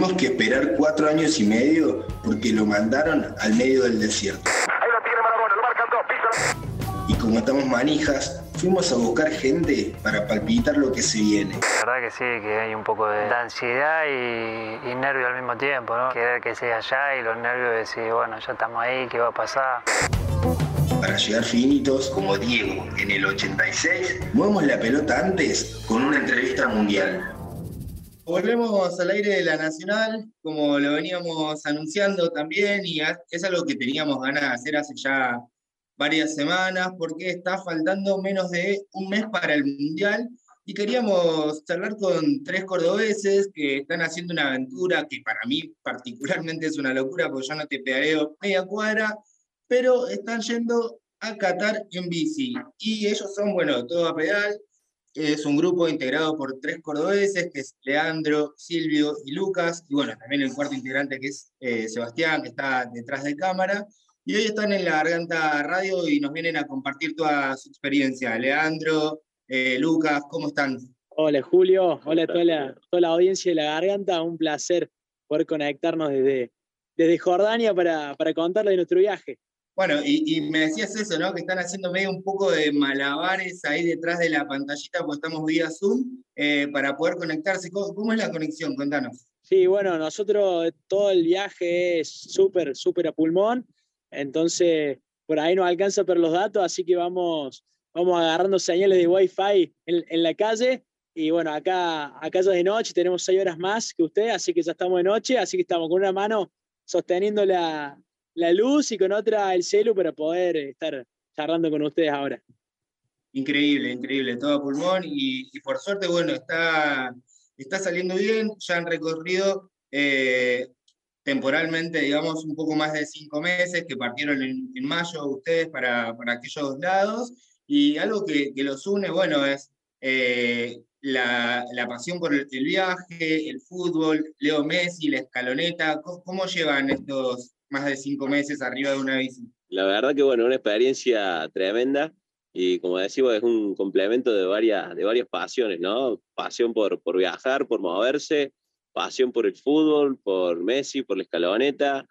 Tuvimos que esperar cuatro años y medio porque lo mandaron al medio del desierto. Ahí lo tiene Marabona, lo marcan dos, pisan. Y como estamos manijas, fuimos a buscar gente para palpitar lo que se viene. La verdad que sí, que hay un poco de ansiedad y, y nervio al mismo tiempo, ¿no? Querer que sea allá y los nervios de decir, bueno, ya estamos ahí, ¿qué va a pasar? Para llegar finitos como Diego en el 86, movemos la pelota antes con una entrevista mundial. Volvemos al aire de la Nacional, como lo veníamos anunciando también, y es algo que teníamos ganas de hacer hace ya varias semanas, porque está faltando menos de un mes para el Mundial, y queríamos charlar con tres cordobeses que están haciendo una aventura que para mí particularmente es una locura, porque yo no te pedaleo media cuadra, pero están yendo a Qatar en bici. Y ellos son, bueno, todo a pedal, es un grupo integrado por tres cordobeses, que es Leandro, Silvio y Lucas, y bueno, también el cuarto integrante que es eh, Sebastián, que está detrás de cámara, y hoy están en la Garganta Radio y nos vienen a compartir toda su experiencia. Leandro, eh, Lucas, ¿cómo están? Hola Julio, hola a toda la, toda la audiencia de la Garganta, un placer poder conectarnos desde, desde Jordania para, para contarles de nuestro viaje. Bueno, y, me decías eso, ¿no? Que están haciendo medio un poco de malabares ahí detrás de la pantallita, porque estamos vía Zoom, eh, para poder conectarse. ¿Cómo, ¿Cómo, es la conexión? Contanos. Sí, bueno, nosotros todo el viaje es súper, súper a pulmón, entonces por ahí no alcanza por los datos, así que vamos, vamos agarrando señales de Wi-Fi en, en la calle. Y bueno, acá, acá ya de noche, tenemos seis horas más que usted, así que ya estamos de noche, así que estamos con una mano sosteniendo la, la luz y con otra el celu para poder estar charlando con ustedes ahora. Increíble, increíble, todo pulmón y, por suerte, bueno, está, está saliendo bien, ya han recorrido eh, temporalmente, digamos, un poco más de cinco meses que partieron en, mayo ustedes para, para, aquellos lados y algo que, que los une, bueno, es eh, la, la, pasión por el, el, viaje, el fútbol, Leo Messi, la escaloneta, ¿cómo, cómo llevan estos más de cinco meses arriba de una bici. La verdad que bueno, una experiencia tremenda y como decimos es un complemento de varias, de varias pasiones, ¿no? Pasión por, por viajar, por moverse, pasión por el fútbol, por Messi, por la escaloneta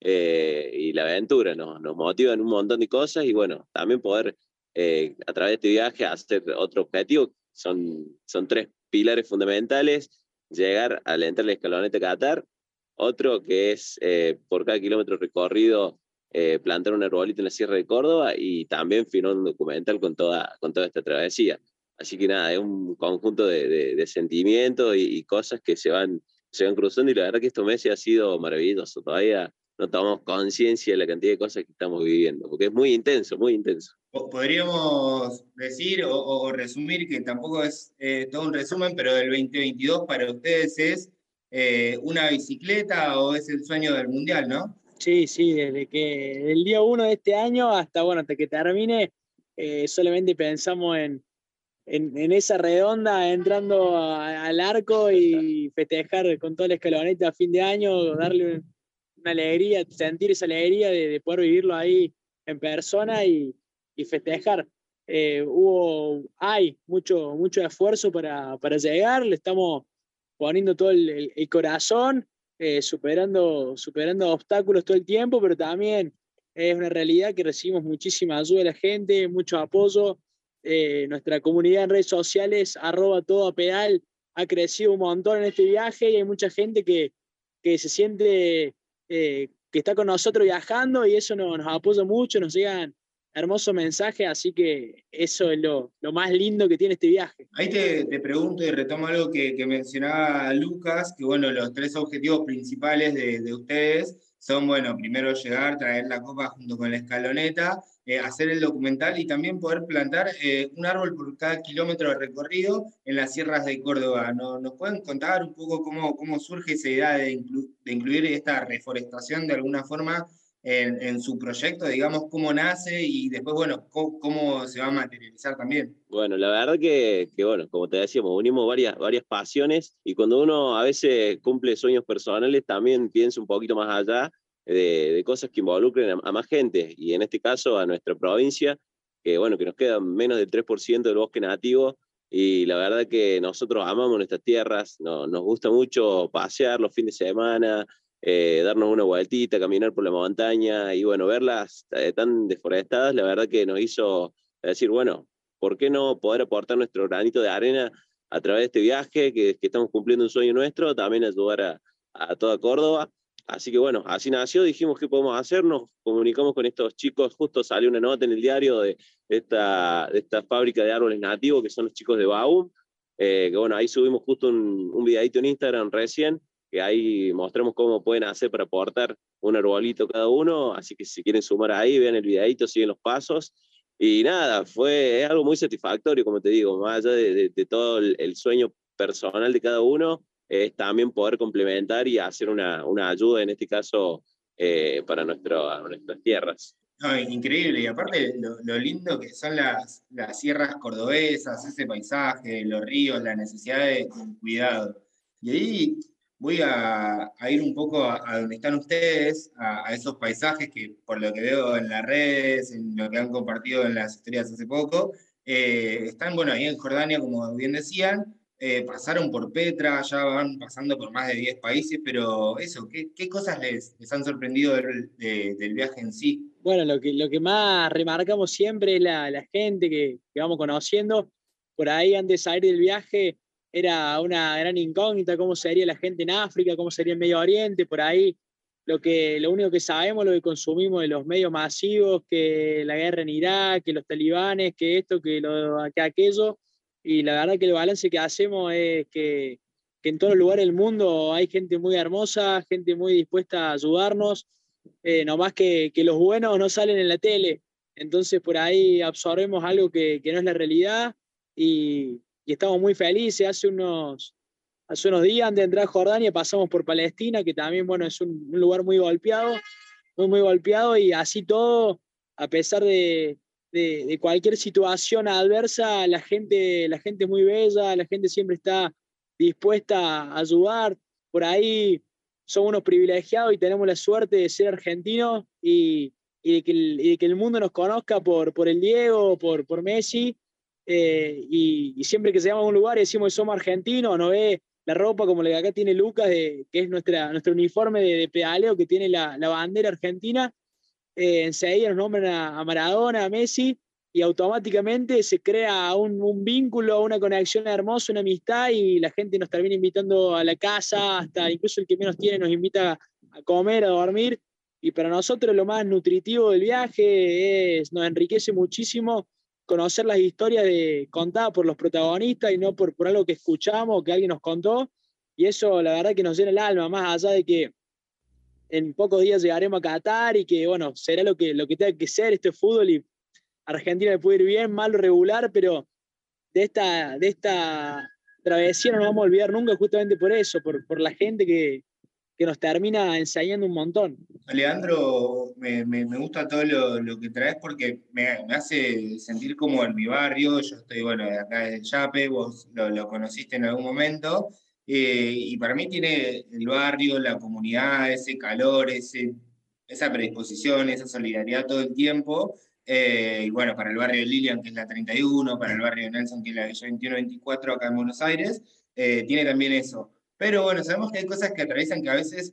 eh, y la aventura, ¿no? Nos motivan un montón de cosas y bueno, también poder eh, a través de este viaje hacer otro objetivo, son, son tres pilares fundamentales, llegar a la entrada de la escaloneta Qatar, otro que es eh, por cada kilómetro recorrido eh, plantar un arbolito en la Sierra de Córdoba y también firmar un documental con toda, con toda esta travesía. Así que nada, es un conjunto de, de, de sentimientos y, y, cosas que se van, se van cruzando y la verdad que estos meses ha sido maravilloso. Todavía no tomamos conciencia de la cantidad de cosas que estamos viviendo, porque es muy intenso, muy intenso. Podríamos decir o, o resumir que tampoco es eh, todo un resumen, pero del 2022 para ustedes es eh, una bicicleta o es el sueño del mundial, ¿no? Sí, sí, desde que el día uno de este año hasta, bueno, hasta que termine, eh, solamente pensamos en, en, esa redonda, entrando a, al arco y festejar con toda la escaloneta a fin de año, darle una alegría, sentir esa alegría de, de poder vivirlo ahí en persona y, y festejar. Eh, hubo, hay mucho, mucho esfuerzo para, para llegar, le estamos poniendo todo el, corazón, eh, superando, superando obstáculos todo el tiempo, pero también es una realidad que recibimos muchísima ayuda de la gente, mucho apoyo. Eh, nuestra comunidad en redes sociales, arroba todo a pedal, ha crecido un montón en este viaje y hay mucha gente que, que se siente eh, que está con nosotros viajando y eso nos, nos apoya mucho, nos llegan hermoso mensaje, así que eso es lo, lo, más lindo que tiene este viaje. Ahí te, te pregunto y retomo algo que, que, mencionaba Lucas, que bueno, los tres objetivos principales de, de, ustedes son, bueno, primero llegar, traer la copa junto con la escaloneta, eh, hacer el documental y también poder plantar eh, un árbol por cada kilómetro de recorrido en las sierras de Córdoba. ¿No, ¿Nos pueden contar un poco cómo, cómo surge esa idea de, inclu de incluir esta reforestación de alguna forma en, en, su proyecto, digamos, cómo nace y después, bueno, cómo, cómo, se va a materializar también. Bueno, la verdad que, que, bueno, como te decíamos, unimos varias, varias pasiones y cuando uno a veces cumple sueños personales, también piensa un poquito más allá de, de cosas que involucren a, a, más gente y en este caso a nuestra provincia, que bueno, que nos queda menos del 3% del bosque nativo y la verdad que nosotros amamos nuestras tierras, nos gusta mucho pasear los fines de semana, eh, darnos una vueltita, caminar por la montaña y bueno, verlas eh, tan deforestadas, la verdad que nos hizo decir, bueno, ¿por qué no poder aportar nuestro granito de arena a través de este viaje, que, estamos cumpliendo un sueño nuestro, también ayudar a, a toda Córdoba? Así que bueno, así nació, dijimos qué podemos hacer, nos comunicamos con estos chicos, justo salió una nota en el diario de esta, de esta fábrica de árboles nativos, que son los chicos de Baum, eh, que bueno, ahí subimos justo un, un videito en Instagram recién, que ahí mostramos cómo pueden hacer para aportar un arbolito cada uno, así que si quieren sumar ahí, vean el videito, siguen los pasos, y nada, fue es algo muy satisfactorio, como te digo, más allá de, de, todo el, el sueño personal de cada uno, es también poder complementar y hacer una, una ayuda, en este caso, eh, para nuestro, nuestras tierras. No, increíble, y aparte lo, lo, lindo que son las, las sierras cordobesas, ese paisaje, los ríos, la necesidad de cuidado. Y ahí voy a, ir un poco a, donde están ustedes, a, a, esos paisajes que por lo que veo en las redes, en lo que han compartido en las historias hace poco, eh, están, bueno, ahí en Jordania, como bien decían, eh, pasaron por Petra, ya van pasando por más de 10 países, pero eso, ¿qué, cosas les, han sorprendido del, de, del, viaje en sí? Bueno, lo que, más remarcamos siempre es la, la gente que, que, vamos conociendo. Por ahí, antes de salir del viaje, era una gran incógnita cómo sería la gente en África, cómo sería el Medio Oriente, por ahí lo, que, lo único que sabemos, lo que consumimos de los medios masivos, que la guerra en Irak, que los talibanes, que esto, que, lo, que aquello, y la verdad que el balance que hacemos es que, en todos los lugares del mundo hay gente muy hermosa, gente muy dispuesta a ayudarnos, eh, nomás que, que, los buenos no salen en la tele, entonces por ahí absorbemos algo que, que no es la realidad y, y, estamos muy felices. Hace unos, hace unos días antes de entrar a Jordania pasamos por Palestina, que también bueno, es un, un lugar muy golpeado, muy, muy golpeado y así todo, a pesar de, de, de, cualquier situación adversa, la gente, la gente es muy bella, la gente siempre está dispuesta a ayudar. Por ahí somos unos privilegiados y tenemos la suerte de ser argentinos y, y, de, que el, y de, que el, mundo nos conozca por, por el Diego, por, por Messi. Eh, y, y, siempre que se llama a un lugar decimos somos argentinos, no ve la ropa como la que acá tiene Lucas, de, que es nuestra, nuestro uniforme de, de pedaleo que tiene la, la bandera argentina eh, enseguida nos nombran a, a, Maradona, a Messi, y automáticamente se crea un, un, vínculo, una conexión hermosa, una amistad, y la gente nos termina invitando a la casa, hasta incluso el que menos tiene nos invita a comer, a dormir, y para nosotros lo más nutritivo del viaje es, nos enriquece muchísimo conocer las historias de, contadas por los protagonistas y no por, por algo que escuchamos, que alguien nos contó, y eso la verdad que nos llena el alma, más allá de que en pocos días llegaremos a Qatar y que, bueno, será lo que, lo que tenga que ser este fútbol y Argentina le puede ir bien, mal o regular, pero de esta, de esta travesía no nos vamos a olvidar nunca justamente por eso, por, por la gente que, que nos termina enseñando un montón. Leandro, me, me, gusta todo lo, lo, que traes porque me, me, hace sentir como en mi barrio, yo estoy, bueno, de acá de Chape, vos lo, lo conociste en algún momento, eh, y para mí tiene el barrio, la comunidad, ese calor, ese, esa predisposición, esa solidaridad todo el tiempo. Eh, y bueno, para el barrio de Lilian, que es la 31, para el barrio de Nelson, que es la 21-24 acá en Buenos Aires, eh, tiene también eso. Pero bueno, sabemos que hay cosas que atraviesan que a veces,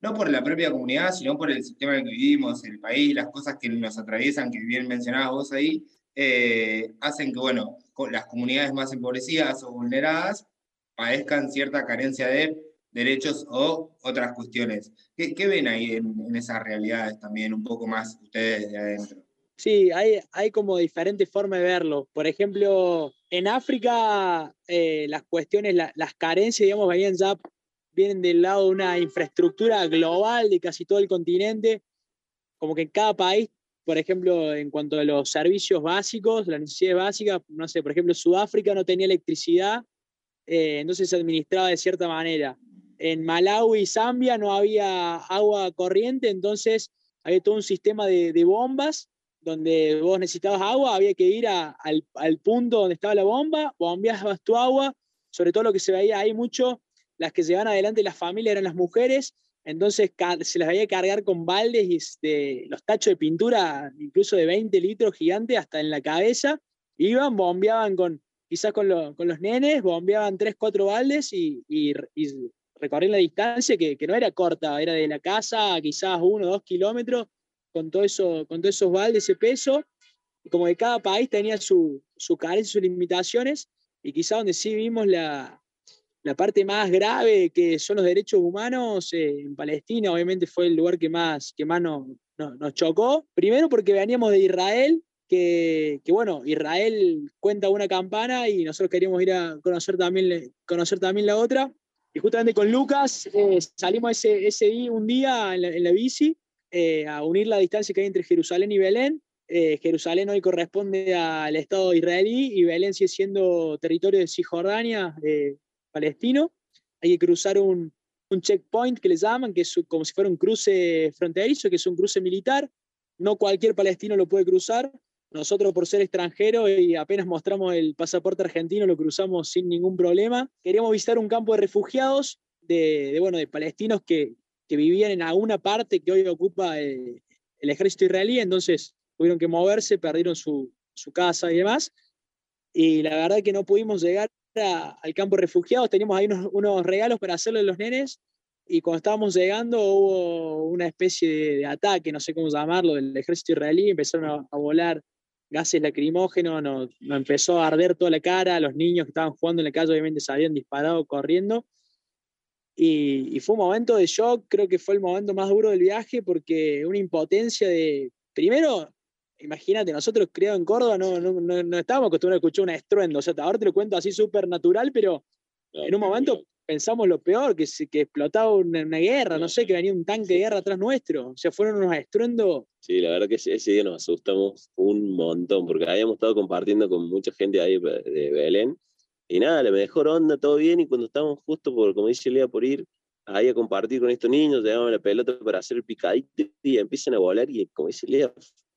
no por la propia comunidad, sino por el sistema en el que vivimos, el país, las cosas que nos atraviesan, que bien mencionabas vos ahí, eh, hacen que, bueno, las comunidades más empobrecidas o vulneradas padezcan cierta carencia de derechos o otras cuestiones. ¿Qué, ven ahí en, esas realidades también, un poco más ustedes de adentro? Sí, hay, hay como diferentes formas de verlo. Por ejemplo, en África eh, las cuestiones, la, las carencias, digamos, venían ya, vienen del lado de una infraestructura global de casi todo el continente, como que en cada país, por ejemplo, en cuanto a los servicios básicos, las necesidades básicas, no sé, por ejemplo, Sudáfrica no tenía electricidad, eh, entonces se administraba de cierta manera. En Malawi y Zambia no había agua corriente, entonces había todo un sistema de, de bombas donde vos necesitabas agua, había que ir a, al, al, punto donde estaba la bomba, bombeabas tu agua, sobre todo lo que se veía ahí mucho, las que llevaban adelante las familias eran las mujeres, entonces se las veía cargar con baldes y de, los tachos de pintura, incluso de 20 litros gigantes hasta en la cabeza, iban, bombeaban con quizás con, con los nenes, bombeaban tres, cuatro baldes y, y, recorrían la distancia que, que, no era corta, era de la casa a quizás uno o dos kilómetros, con todo, eso, con todos esos baldes, ese peso, y como que cada país tenía su, su carencia, sus limitaciones, y quizás donde sí vimos la, la parte más grave que son los derechos humanos eh, en Palestina, obviamente fue el lugar que más, que más nos, nos chocó. Primero porque veníamos de Israel, que, que, bueno, Israel cuenta una campana y nosotros queríamos ir a conocer también, conocer también la otra. Y justamente con Lucas eh, salimos ese, ese día, un día en la, bici eh, a unir la distancia que hay entre Jerusalén y Belén. Jerusalén hoy corresponde al Estado israelí y Belén sigue siendo territorio de Cisjordania, palestino, hay que cruzar un, un checkpoint que le llaman, que es como si fuera un cruce fronterizo, que es un cruce militar. No cualquier palestino lo puede cruzar. Nosotros, por ser extranjeros y apenas mostramos el pasaporte argentino, lo cruzamos sin ningún problema. Queríamos visitar un campo de refugiados de, bueno, de palestinos que, que, vivían en alguna parte que hoy ocupa el, el ejército israelí, entonces tuvieron que moverse, perdieron su, su casa y demás. Y la verdad que no pudimos llegar al campo de refugiados, teníamos ahí unos, regalos para hacerle a los nenes, y cuando estábamos llegando hubo una especie de, ataque, no sé cómo llamarlo, del ejército israelí, empezaron a, volar gases lacrimógenos, nos, empezó a arder toda la cara, los niños que estaban jugando en la calle obviamente se habían disparado corriendo, y, y, fue un momento de shock, creo que fue el momento más duro del viaje, porque una impotencia de, primero, imagínate, nosotros criados en Córdoba no, no, no, estábamos acostumbrados a escuchar un estruendo. O sea, ahora te lo cuento así súper natural, pero en un momento pensamos lo peor, que, que explotaba una, guerra, no sé, que venía un tanque de guerra atrás nuestro. O sea, fueron unos estruendos. Sí, la verdad que ese día nos asustamos un montón, porque habíamos estado compartiendo con mucha gente ahí de Belén. Y nada, la mejor onda, todo bien, y cuando estábamos justo por, como dice Lea, por ir ahí a compartir con estos niños, llevamos la pelota para hacer el picadito y empiezan a volar y como dice Lea,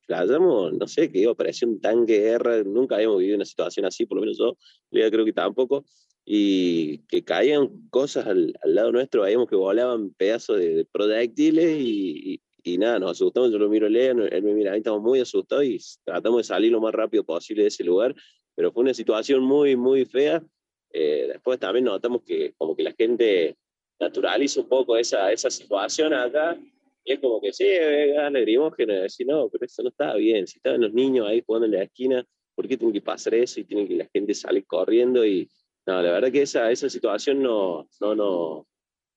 flayamos, no sé, que iba a parecer un tanque de guerra, nunca habíamos vivido una situación así, por lo menos yo, creo que tampoco, y que caían cosas al, al lado nuestro, veíamos que volaban pedazos de, proyectiles y, y, nada, nos asustamos, yo lo miro a Lea, él me mira, ahí estamos muy asustados y tratamos de salir lo más rápido posible de ese lugar, pero fue una situación muy, muy fea. Eh, después también notamos que como que la gente naturaliza un poco esa, esa situación acá y es como que sí, gas lacrimógeno, y decir, no, pero eso no estaba bien. Si estaban los niños ahí jugando en la esquina, ¿por qué tiene que pasar eso? Y tiene que la gente salir corriendo. Y no, la verdad que esa, esa situación no, no, no,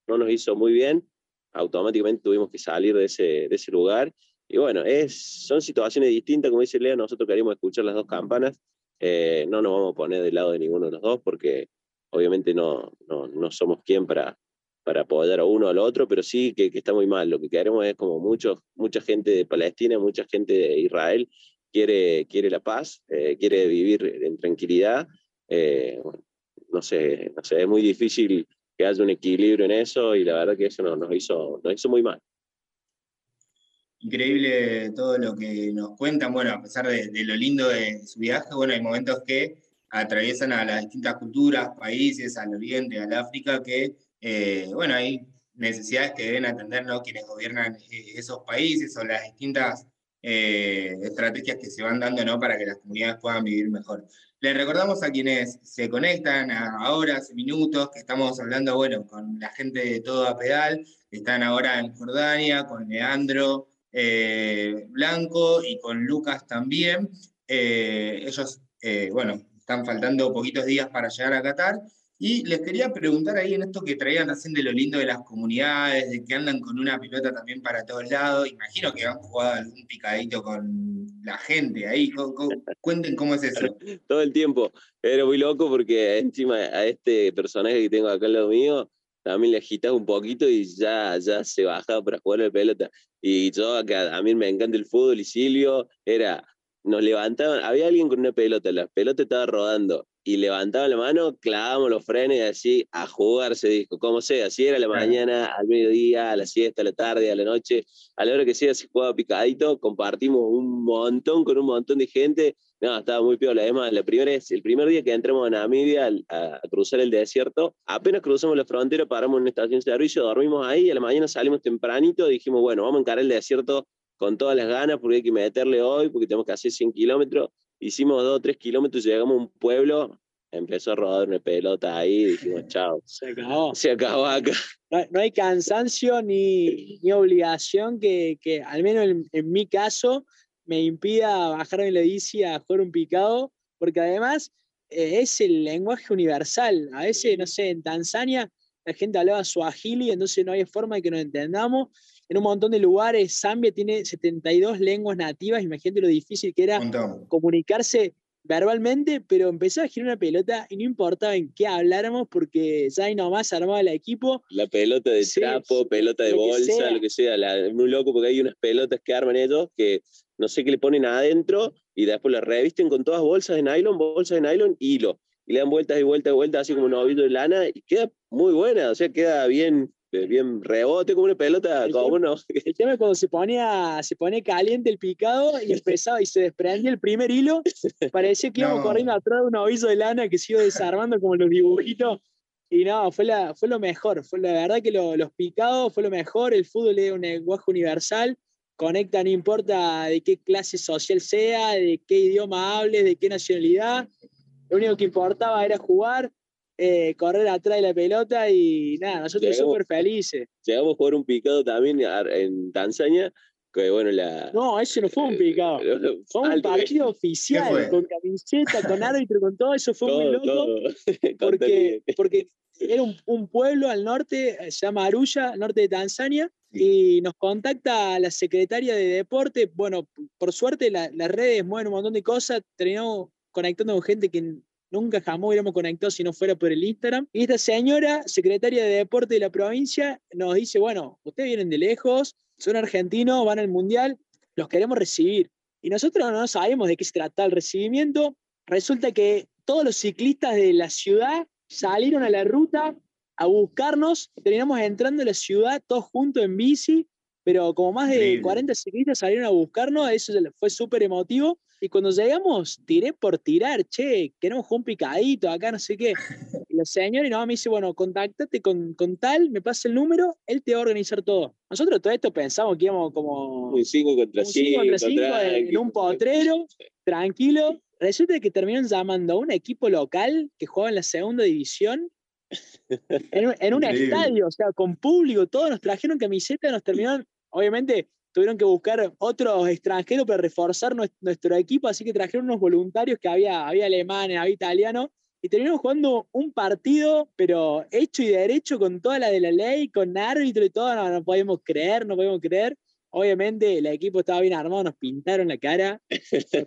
no nos hizo muy bien. Automáticamente tuvimos que salir de ese, de ese lugar. Y bueno, es, son situaciones distintas, como dice Lea, nosotros queremos escuchar las dos campanas. Eh, no nos vamos a poner del lado de ninguno de los dos porque obviamente no, no, no somos quien para, para apoyar a uno al otro, pero sí que, está muy mal. Lo que queremos es como mucho, mucha gente de Palestina, mucha gente de Israel quiere, quiere la paz, eh, quiere vivir en tranquilidad. Eh, no, sé, no sé, es muy difícil que haya un equilibrio en eso y la verdad que eso nos, hizo, nos hizo muy mal. Increíble todo lo que nos cuentan, bueno, a pesar de, lo lindo de su viaje, bueno, hay momentos que atraviesan a las distintas culturas, países, al Oriente, al África, que eh, bueno, hay necesidades que deben atender quienes gobiernan eh, esos países o las distintas eh, estrategias que se van dando ¿no? para que las comunidades puedan vivir mejor. Les recordamos a quienes se conectan ahora, hace minutos, que estamos hablando bueno, con la gente de Todo a Pedal, están ahora en Jordania, con Leandro Blanco y con Lucas también. ellos, bueno, están faltando poquitos días para llegar a Qatar y les quería preguntar ahí en esto que traían recién de lo lindo de las comunidades, de que andan con una pelota también para todos lados. Imagino que han jugado algún picadito con la gente ahí. Cuenten cómo es eso. Todo el tiempo. Era muy loco porque encima a este personaje que tengo acá al lado mío, también le agitas un poquito y ya, ya se bajaba para jugar la pelota. Y yo, que a mí me encanta el fútbol y Silvio, era, nos levantaban, había alguien con una pelota, la pelota estaba rodando y levantaba la mano, clavábamos los frenos y así a jugar se dijo, como sea, si era la mañana, al mediodía, a la siesta, a la tarde, a la noche, a la hora que sea se jugaba picadito, compartimos un montón con un montón de gente, no, estaba muy piola, además, la primera es, el primer día que entramos a Namibia a, cruzar el desierto, apenas cruzamos la frontera, paramos en una estación de servicio, dormimos ahí, y a la mañana salimos tempranito, dijimos, bueno, vamos a encarar el desierto con todas las ganas porque hay que meterle hoy, porque tenemos que hacer 100 kilómetros, hicimos dos o tres kilómetros y llegamos a un pueblo empezó a rodar una pelota ahí y dijimos, chao. Se acabó. Se acabó acá. No, hay cansancio ni, ni obligación que, que, al menos en, mi caso, me impida bajarme la bici a jugar un picado, porque además eh, es el lenguaje universal. A veces, no sé, en Tanzania la gente hablaba suajili, entonces no hay forma de que nos entendamos. En un montón de lugares, Zambia tiene 72 lenguas nativas, imagínate lo difícil que era comunicarse verbalmente, pero empezó a girar una pelota y no importaba en qué habláramos porque ya ahí nomás armaba el equipo. La pelota de trapo, pelota de bolsa, lo que sea, la, muy loco porque hay unas pelotas que arman ellos que no sé qué le ponen adentro y después las revisten con todas bolsas de nylon, bolsas de nylon, hilo. Y le dan vueltas y vueltas y vueltas así como un ovito de lana y queda muy buena, o sea, queda bien bien rebote como una pelota, como uno. El tema es cuando se ponía, se pone caliente el picado y empezaba y se desprendía el primer hilo, parecía que íbamos corriendo atrás de un aviso de lana que se iba desarmando como los dibujitos. Y no, fue, la, fue lo mejor, fue la verdad que los picados fue lo mejor, el fútbol es un lenguaje universal, conecta no importa de qué clase social sea, de qué idioma hable, de qué nacionalidad, lo único que importaba era jugar, eh, correr atrás de la pelota y nada, nosotros súper felices. Llegamos a jugar un picado también en Tanzania, que bueno, la... No, ese no fue un picado, fue un partido oficial, con camiseta, con árbitro, con todo, eso fue muy loco, porque, porque era un, pueblo al norte, se llama Arusha, al norte de Tanzania, y nos contacta la secretaria de deporte, bueno, por suerte las redes mueven un montón de cosas, terminamos conectando con gente que nunca jamás hubiéramos conectado si no fuera por el Instagram. Y esta señora, secretaria de deporte de la provincia, nos dice, bueno, ustedes vienen de lejos, son argentinos, van al Mundial, los queremos recibir. Y nosotros no sabemos de qué se trata el recibimiento. Resulta que todos los ciclistas de la ciudad salieron a la ruta a buscarnos, terminamos entrando a la ciudad todos juntos en bici, pero como más de 40 ciclistas salieron a buscarnos, eso fue súper emotivo. Y cuando llegamos, tiré por tirar, che, queremos un picadito acá, no sé qué. Y la señora y no, me dice, bueno, contáctate con, con, tal, me pasa el número, él te va a organizar todo. Nosotros todo esto pensamos que íbamos como... Un 5 contra 5. en, un potrero, tranquilo. Resulta que terminaron llamando a un equipo local que jugaba en la segunda división en, en un estadio, o sea, con público, todos nos trajeron camisetas, nos terminaron, obviamente tuvieron que buscar otros extranjeros para reforzar nuestro equipo, así que trajeron unos voluntarios que había, había alemanes, había italianos, y terminamos jugando un partido, pero hecho y derecho, con toda la de la ley, con árbitro y todo, no, no podemos creer, no podemos creer. Obviamente el equipo estaba bien armado, nos pintaron la cara.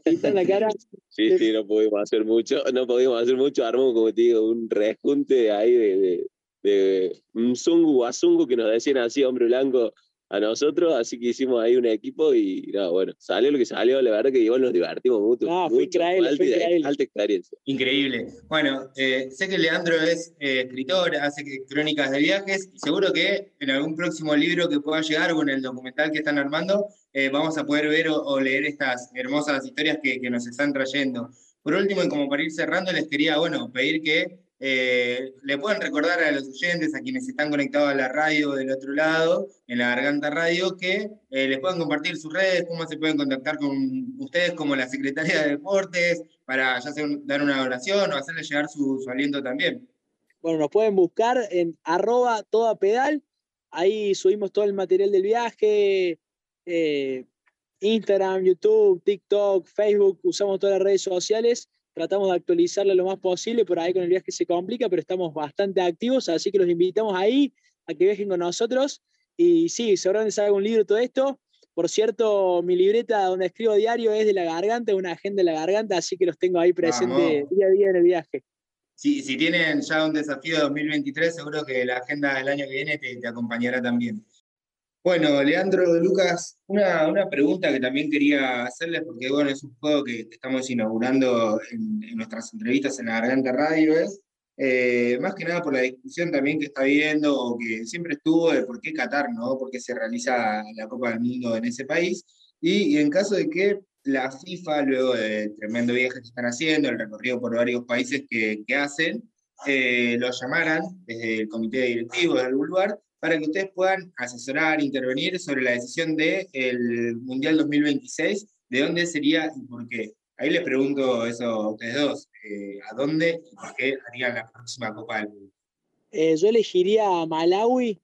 pintaron la cara. Sí, sí, no pudimos hacer mucho, no pudimos hacer mucho, armamos, como te digo, un rejunte ahí de, de, un zungu a zungu que nos decían así, hombre blanco, a nosotros, así que hicimos ahí un equipo y no, bueno, salió lo que salió, la verdad que igual nos divertimos mucho. No, fue increíble, alta, experiencia. Increíble. Bueno, eh, sé que Leandro es eh, escritor, hace crónicas de viajes y seguro que en algún próximo libro que pueda llegar o en el documental que están armando, eh, vamos a poder ver o, leer estas hermosas historias que, que nos están trayendo. Por último, y como para ir cerrando, les quería, bueno, pedir que eh, le pueden recordar a los oyentes, a quienes están conectados a la radio del otro lado, en la Garganta Radio, que eh, les puedan compartir sus redes, cómo se pueden contactar con ustedes como la Secretaría de Deportes, para ya dar una oración o hacerles llegar su, aliento también. Bueno, nos pueden buscar en arroba toda pedal, ahí subimos todo el material del viaje, eh, Instagram, YouTube, TikTok, Facebook, usamos todas las redes sociales tratamos de actualizarla lo más posible, por ahí con el viaje se complica, pero estamos bastante activos, así que los invitamos ahí a que viajen con nosotros. Y sí, seguramente salga un libro todo esto. Por cierto, mi libreta donde escribo diario es de la garganta, una agenda de la garganta, así que los tengo ahí presentes día a día en el viaje. Si, si tienen ya un desafío de 2023, seguro que la agenda del año que viene te acompañará también. Bueno, Leandro, Lucas, una, una, pregunta que también quería hacerles, porque bueno, es un juego que estamos inaugurando en, nuestras entrevistas en la Garganta Radio, es eh, más que nada por la discusión también que está viendo, o que siempre estuvo de por qué Qatar, ¿no? Por qué se realiza la Copa del Mundo en ese país, y, en caso de que la FIFA, luego del tremendo viaje que están haciendo, el recorrido por varios países que, que hacen, eh, lo llamaran desde el comité directivo de algún lugar para que ustedes puedan asesorar, intervenir sobre la decisión del el Mundial 2026, de dónde sería y por qué. Ahí les pregunto eso a ustedes dos. eh, a dónde y por qué harían la próxima Copa del Mundo. Eh, yo elegiría a Malawi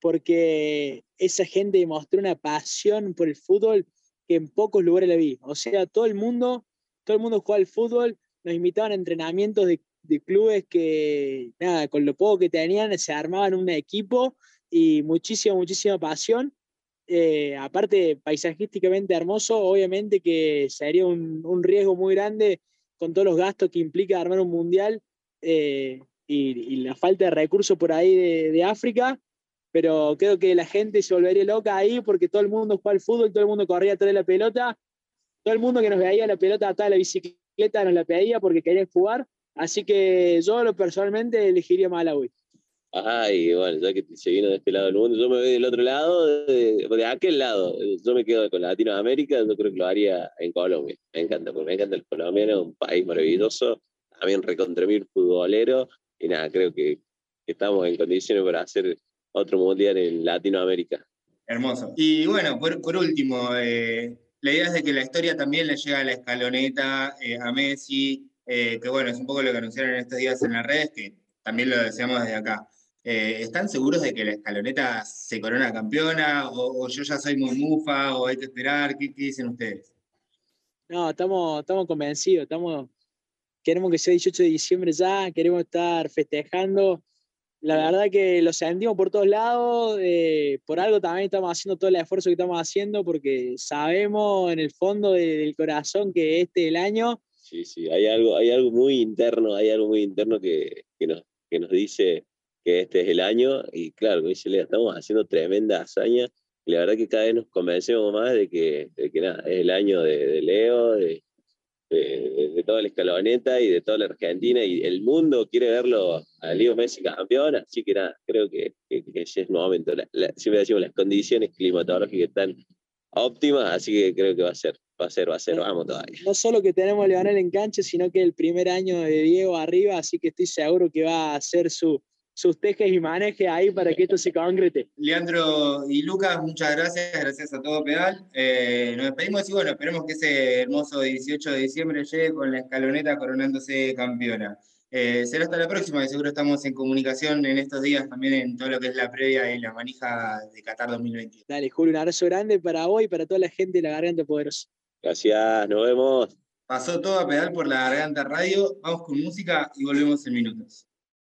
porque esa gente demostró una pasión por el fútbol que en pocos lugares la vi. O sea, todo el mundo, todo el mundo juega al fútbol, nos invitaban a entrenamientos de, de clubes que, nada, con lo poco que tenían, se armaban un equipo y muchísima, muchísima pasión. Eh, aparte, paisajísticamente hermoso, obviamente que sería un, un, riesgo muy grande con todos los gastos que implica armar un mundial eh, y, y, la falta de recursos por ahí de, de, África, pero creo que la gente se volvería loca ahí porque todo el mundo juega al fútbol, todo el mundo corría atrás de la pelota, todo el mundo que nos veía la pelota atrás de la bicicleta nos la pedía porque querían jugar, así que yo personalmente elegiría Malawi. Ay, bueno, ya que se vino de este lado del mundo, yo me voy del otro lado, de, de, aquel lado, yo me quedo con Latinoamérica, yo creo que lo haría en Colombia. Me encanta, porque me encanta el colombiano, un país maravilloso, también recontra mil futbolero, y nada, creo que estamos en condiciones para hacer otro mundial en Latinoamérica. Hermoso. Y bueno, por, por último, eh, la idea es de que la historia también le llega a la escaloneta, eh, a Messi, eh, que bueno, es un poco lo que anunciaron en estos días en las redes, que también lo deseamos desde acá. Eh, ¿Están seguros de que la escaloneta se corona campeona? O, o, yo ya soy muy mufa? ¿O hay que esperar? ¿Qué, qué dicen ustedes? No, estamos, estamos convencidos. Estamos, queremos que sea 18 de diciembre ya, queremos estar festejando. La verdad que lo sentimos por todos lados. Eh, por algo también estamos haciendo todo el esfuerzo que estamos haciendo porque sabemos en el fondo de, del corazón que este es el año. Sí, sí, hay algo, hay algo muy interno, hay algo muy interno que, que, nos, que nos dice que este es el año y claro, como dice Lea, estamos haciendo tremenda hazaña y la verdad que cada vez nos convencemos más de que, de que nada, es el año de, Leo, de, de, toda la escaloneta y de toda la Argentina y el mundo quiere verlo a Leo Messi campeón, así que nada, creo que, ese es el momento. Siempre decimos las condiciones climatológicas están óptimas, así que creo que va a ser, a ser, va a ser, vamos todavía. No solo que tenemos a Leonel en cancha, sino que el primer año de Diego arriba, así que estoy seguro que va a ser su, sus tejes y manejes ahí para que esto se concrete. Leandro y Lucas, muchas gracias, gracias a todo Pedal. Eh, nos despedimos y bueno, esperemos que ese hermoso 18 de diciembre llegue con la escaloneta coronándose campeona. Eh, será hasta la próxima, y seguro estamos en comunicación en estos días también en todo lo que es la previa y la manija de Qatar 2021. Dale, Julio, un abrazo grande para vos y para toda la gente de la Garganta Poderosa. Gracias, nos vemos. Pasó todo a pedal por la Garganta Radio. Vamos con música y volvemos en minutos.